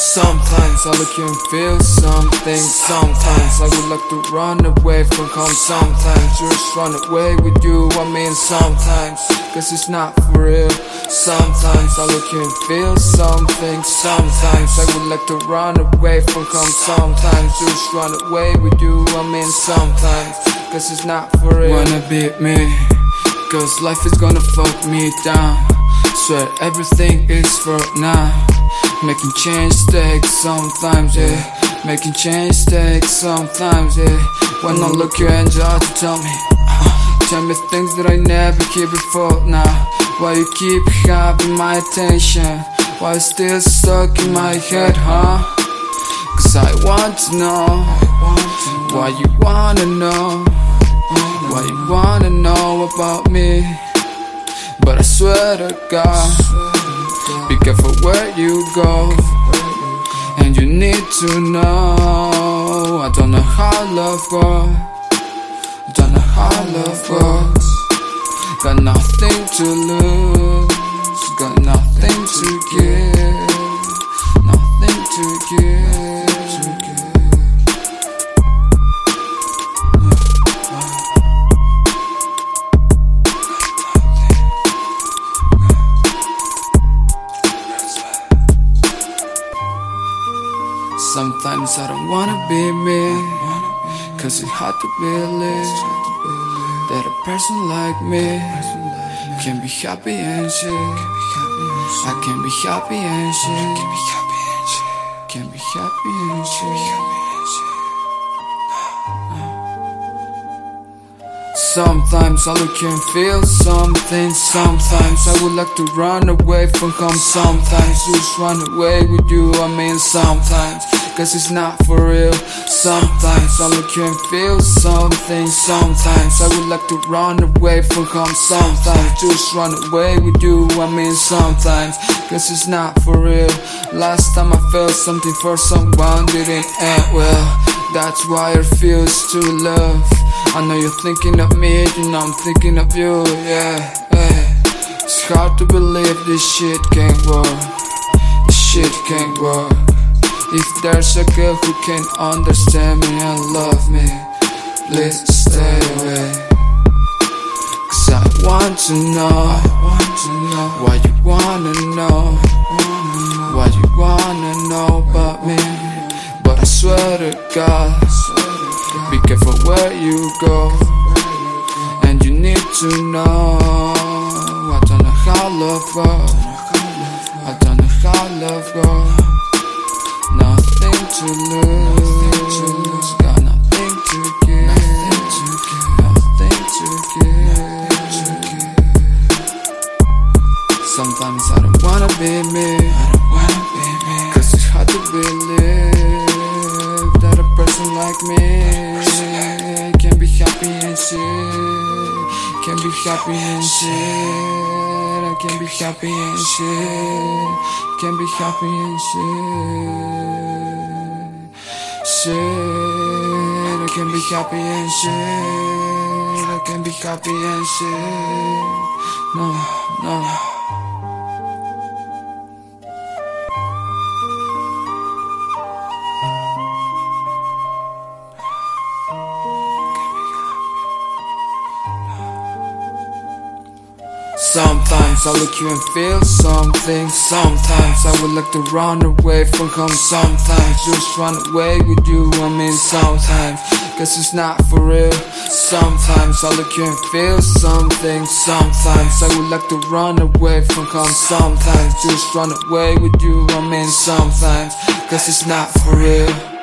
Sometimes I look and feel something. Sometimes I would like to run away from calm. Sometimes just run away with you. I mean, sometimes, cause it's not for real. Sometimes I look and feel something. Sometimes I would like to run away from calm. Sometimes just run away with you. I mean, sometimes, cause it's not for real. Wanna beat me, cause life is gonna fuck me down. Swear everything is for now. Making change takes sometimes, yeah. Making change takes sometimes, yeah. When I look you and you tell me, uh, tell me things that I never keep before now. Why you keep having my attention? Why you still stuck in my head, huh? Cause I want to know why you wanna know, why you wanna know about me. But I swear to God. Careful where you go, and you need to know. I don't know how love works, don't know how love works. Got nothing to lose, Sometimes I don't wanna be me. Cause it's hard to believe That a person like me Can be happy and shit I can be happy and shit Can be happy and shit Sometimes I look and feel something. Sometimes I would like to run away from home. Sometimes just run away with you I mean sometimes. Cause it's not for real. Sometimes I look and feel something. Sometimes I would like to run away from home. Sometimes just run away with you I mean sometimes. Cause it's not for real. Last time I felt something for someone didn't end well. That's why I refuse to love I know you're thinking of me, you know I'm thinking of you, yeah, yeah. It's hard to believe this shit can't work, this shit can't work. If there's a girl who can understand me and love me, please stay away. Cause I want to know, why you wanna know, go, and you need to know. I don't know how love goes. I don't know how love goes. Nothing to lose, got nothing to give, nothing to give. Sometimes I don't wanna be me, cause it's hard to believe that a person like me shit. Can be happy and shit. I can't be happy and shit. Can't be happy and shit. Shit. I can't be happy and shit. I can't be happy and shit. No, no. Sometimes I look you and feel something. Sometimes I would like to run away from home. Sometimes just run away with you I mean sometimes. Cause it's not for real. Sometimes I look you and feel something. Sometimes I would like to run away from home. Sometimes just run away with you I mean sometimes. Cause it's not for real